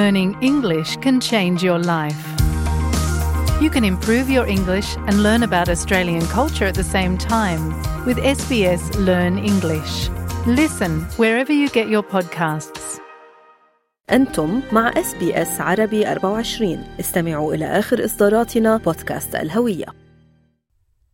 Learning English can change your life. You can improve your English and learn about Australian culture at the same time with SBS Learn English. Listen wherever you get your podcasts. أنتم مع SBS عربي 24 استمعوا إلى آخر إصداراتنا بودكاست الهوية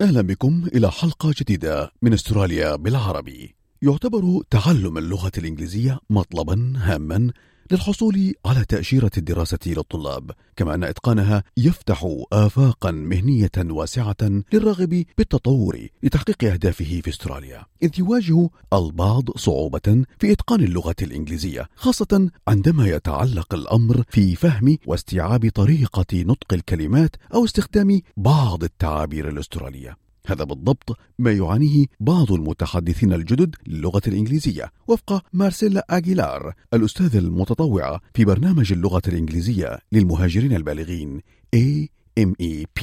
أهلا بكم إلى حلقة جديدة من استراليا بالعربي يعتبر تعلم اللغة الإنجليزية مطلبا هاما للحصول على تأشيرة الدراسة للطلاب كما أن إتقانها يفتح آفاقا مهنية واسعة للراغب بالتطور لتحقيق أهدافه في أستراليا. إذ يواجه البعض صعوبة في إتقان اللغة الإنجليزية خاصة عندما يتعلق الأمر في فهم واستيعاب طريقة نطق الكلمات أو استخدام بعض التعابير الأسترالية. هذا بالضبط ما يعانيه بعض المتحدثين الجدد للغة الإنجليزية وفق مارسيلا أغيلار الأستاذة المتطوعة في برنامج اللغة الإنجليزية للمهاجرين البالغين AMEP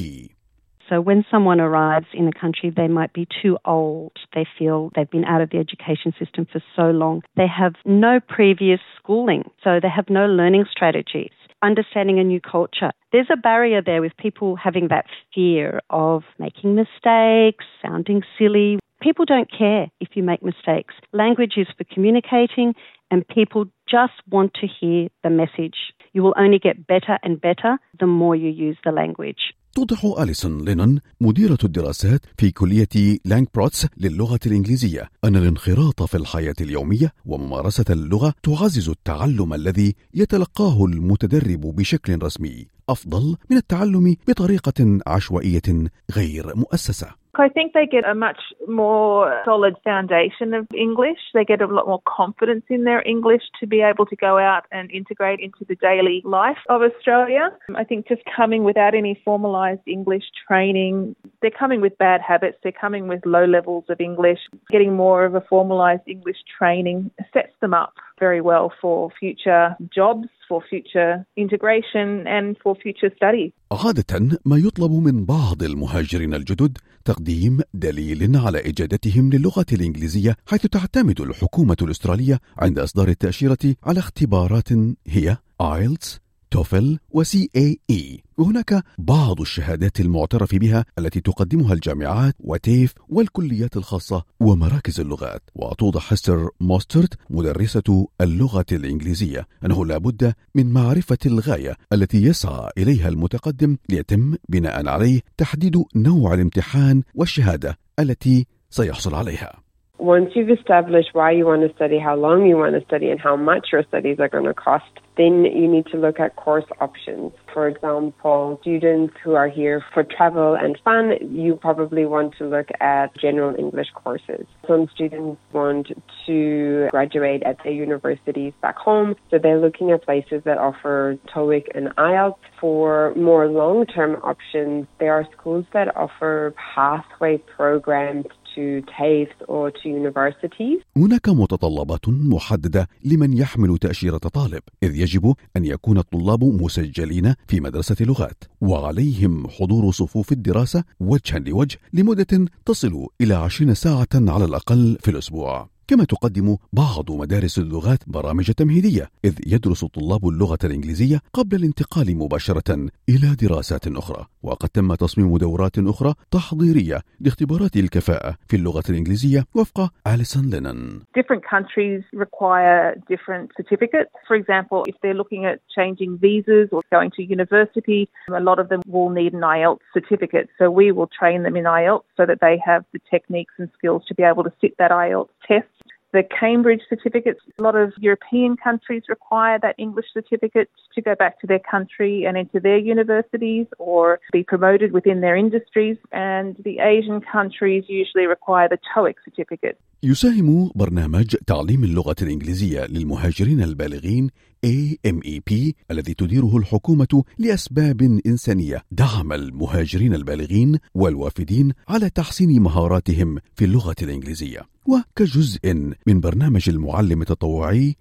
So when someone arrives in a country, they might be too old. They feel they've been out of the education system for so long. They have no previous schooling, so they have no learning strategies. Understanding a new culture. There's a barrier there with people having that fear of making mistakes, sounding silly. People don't care if you make mistakes. Language is for communicating, and people just want to hear the message. You will only get better and better the more you use the language. توضح أليسون لينون مديرة الدراسات في كلية Langports للغة الإنجليزية أن الانخراط في الحياة اليومية وممارسة اللغة تعزز التعلم الذي يتلقاه المتدرب بشكل رسمي أفضل من التعلم بطريقة عشوائية غير مؤسسة. I think they get a much more solid foundation of English. They get a lot more confidence in their English to be able to go out and integrate into the daily life of Australia. I think just coming without any formalised English training, they're coming with bad habits, they're coming with low levels of English. Getting more of a formalised English training sets them up very well for future jobs, for future integration, and for future study. عادة ما يطلب من بعض المهاجرين الجدد تقديم دليل على إجادتهم للغة الإنجليزية حيث تعتمد الحكومة الأسترالية عند إصدار التأشيرة على اختبارات هي IELTS TOEFL و CAE وهناك بعض الشهادات المعترف بها التي تقدمها الجامعات و TAFE والكليات الخاصة ومراكز اللغات. وتوضح هستر موسترد مدرسة اللغة الإنجليزية أنه لا بد من معرفة الغاية التي يسعى إليها المتقدم ليتم بناء عليه تحديد نوع الامتحان والشهادة التي سيحصل عليها. Once you've established why you want to study, how long you want to study, and how much your studies are going to cost, then you need to look at course options. For example, students who are here for travel and fun, you probably want to look at general English courses. Some students want to graduate at their universities back home, so they're looking at places that offer TOEIC and IELTS. For more long-term options, there are schools that offer pathway programs to or to universities. هناك متطلبات محددة لمن يحمل تأشيرة طالب إذ يجب أن يكون الطلاب مسجلين في مدرسة لغات وعليهم حضور صفوف الدراسة وجها لوجه لمدة تصل إلى عشرين ساعة على الأقل في الأسبوع كما تقدم بعض مدارس اللغات برامج تمهيدية إذ يدرس طلاب اللغة الإنجليزية قبل الانتقال مباشرة إلى دراسات أخرى وقد تم تصميم دورات أخرى تحضيرية لاختبارات الكفاءة في اللغة الإنجليزية وفق أليسون لينن Different countries require different certificates. For example, if they're looking at changing visas or going to university, a lot of them will need an IELTS certificate. So we will train them in IELTS so that they have the techniques and skills to be able to sit that IELTS test. The Cambridge certificates, a lot of European countries require that English certificate to go back to their country and into their universities or be promoted within their industries. And the Asian countries usually require the TOEIC certificate. يساهم برنامج تعليم اللغة الإنجليزية للمهاجرين البالغين AMEP الذي تديره الحكومة لأسباب إنسانية. دعم المهاجرين البالغين والوافدين على تحسين مهاراتهم في اللغة الإنجليزية. وكجزء من برنامج المعلم التطوعي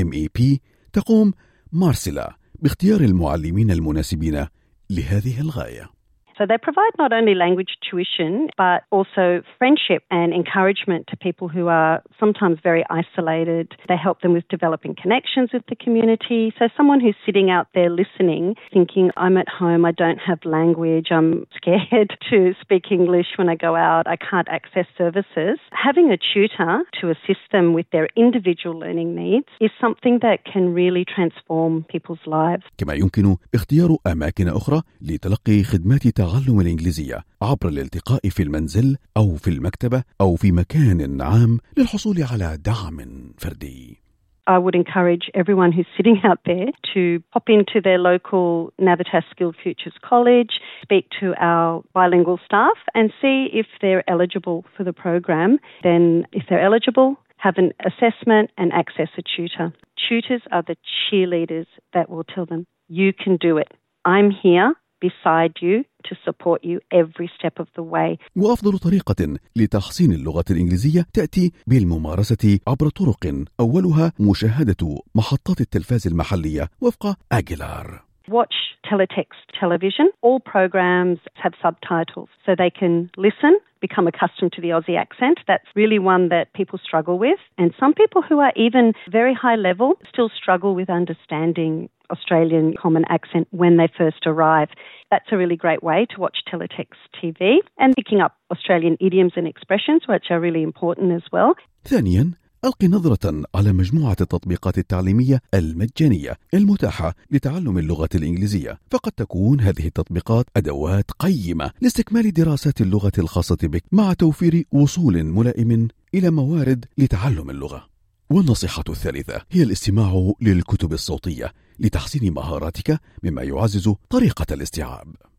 AMEP تقوم مارسيلا باختيار المعلمين المناسبين لهذه الغاية. So they provide not only language tuition, but also friendship and encouragement to people who are sometimes very isolated. They help them with developing connections with the community. So someone who's sitting out there listening, thinking, I'm at home, I don't have language, I'm scared to speak English when I go out, I can't access services. Having a tutor to assist them with their individual learning needs is something that can really transform people's lives. كما يمكن اختيار أماكن أخرى لتلقي خدمات تعلم الإنجليزية عبر الالتقاء في المنزل أو في المكتبة أو في مكان عام للحصول على دعم فردي. I would encourage everyone who's sitting out there to pop into their local Navitas Skilled Futures College, speak to our bilingual staff, and see if they're eligible for the program. Then, if they're eligible, have an assessment and access a tutor. Tutors are the cheerleaders that will tell them, you can do it. I'm here beside you to support you every step of the way. وأفضل طريقة لتحسين اللغة الإنجليزية تأتي بالممارسة عبر طرق أولها مشاهدة محطات التلفاز المحلية وفق أجيلار. Watch teletext television. All programs have subtitles so they can listen, become accustomed to the Aussie accent. That's really one that people struggle with. And some people who are even very high level still struggle with understanding Australian common accent when they first arrive. That's a really great way to watch teletext TV and picking up Australian idioms and expressions, which are really important as well. ثانيا ألقي نظرة على مجموعة التطبيقات التعليمية المجانية المتاحة لتعلم اللغة الإنجليزية، فقد تكون هذه التطبيقات أدوات قيمة لاستكمال دراسات اللغة الخاصة بك مع توفير وصول ملائم إلى موارد لتعلم اللغة. والنصيحة الثالثة هي الاستماع للكتب الصوتية لتحسين مهاراتك مما يعزز طريقة الاستيعاب.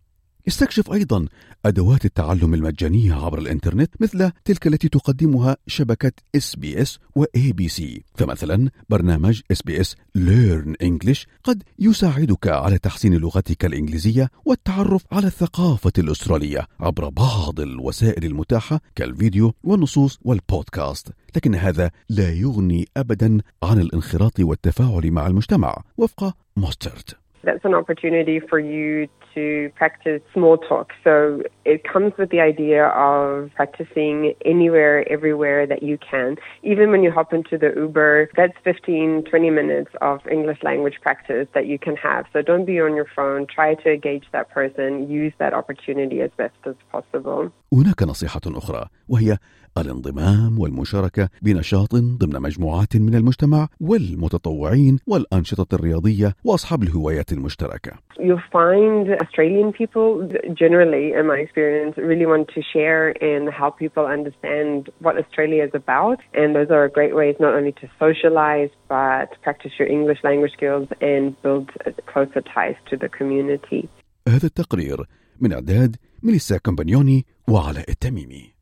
استكشف أيضا أدوات التعلم المجانية عبر الإنترنت مثل تلك التي تقدمها شبكة إس بي إس و إي بي سي. فمثلا برنامج SBS Learn English قد يساعدك على تحسين لغتك الإنجليزية والتعرف على الثقافة الأسترالية عبر بعض الوسائل المتاحة كالفيديو والنصوص والبودكاست. لكن هذا لا يغني أبدا عن الانخراط والتفاعل مع المجتمع. وفق موسترد. That's an opportunity for you to practice small talk. So it comes with the idea of practicing anywhere, everywhere that you can. Even when you hop into the Uber, that's 15, 20 minutes of English language practice that you can have. So don't be on your phone. Try to engage that person. Use that opportunity as best as possible. هناك نصيحة أخرى وهي الانضمام والمشاركة بنشاط ضمن مجموعات من المجتمع والمتطوعين والأنشطة الرياضية وأصحاب الهوايات المشتركة. You'll find Australian people generally, in my experience, really want to share and help people understand what Australia is about. And those are great ways not only to socialize, but practice your English language skills and build closer ties to the community. هذا التقرير من إعداد ميليسا كومبانيوني وعلاء التميمي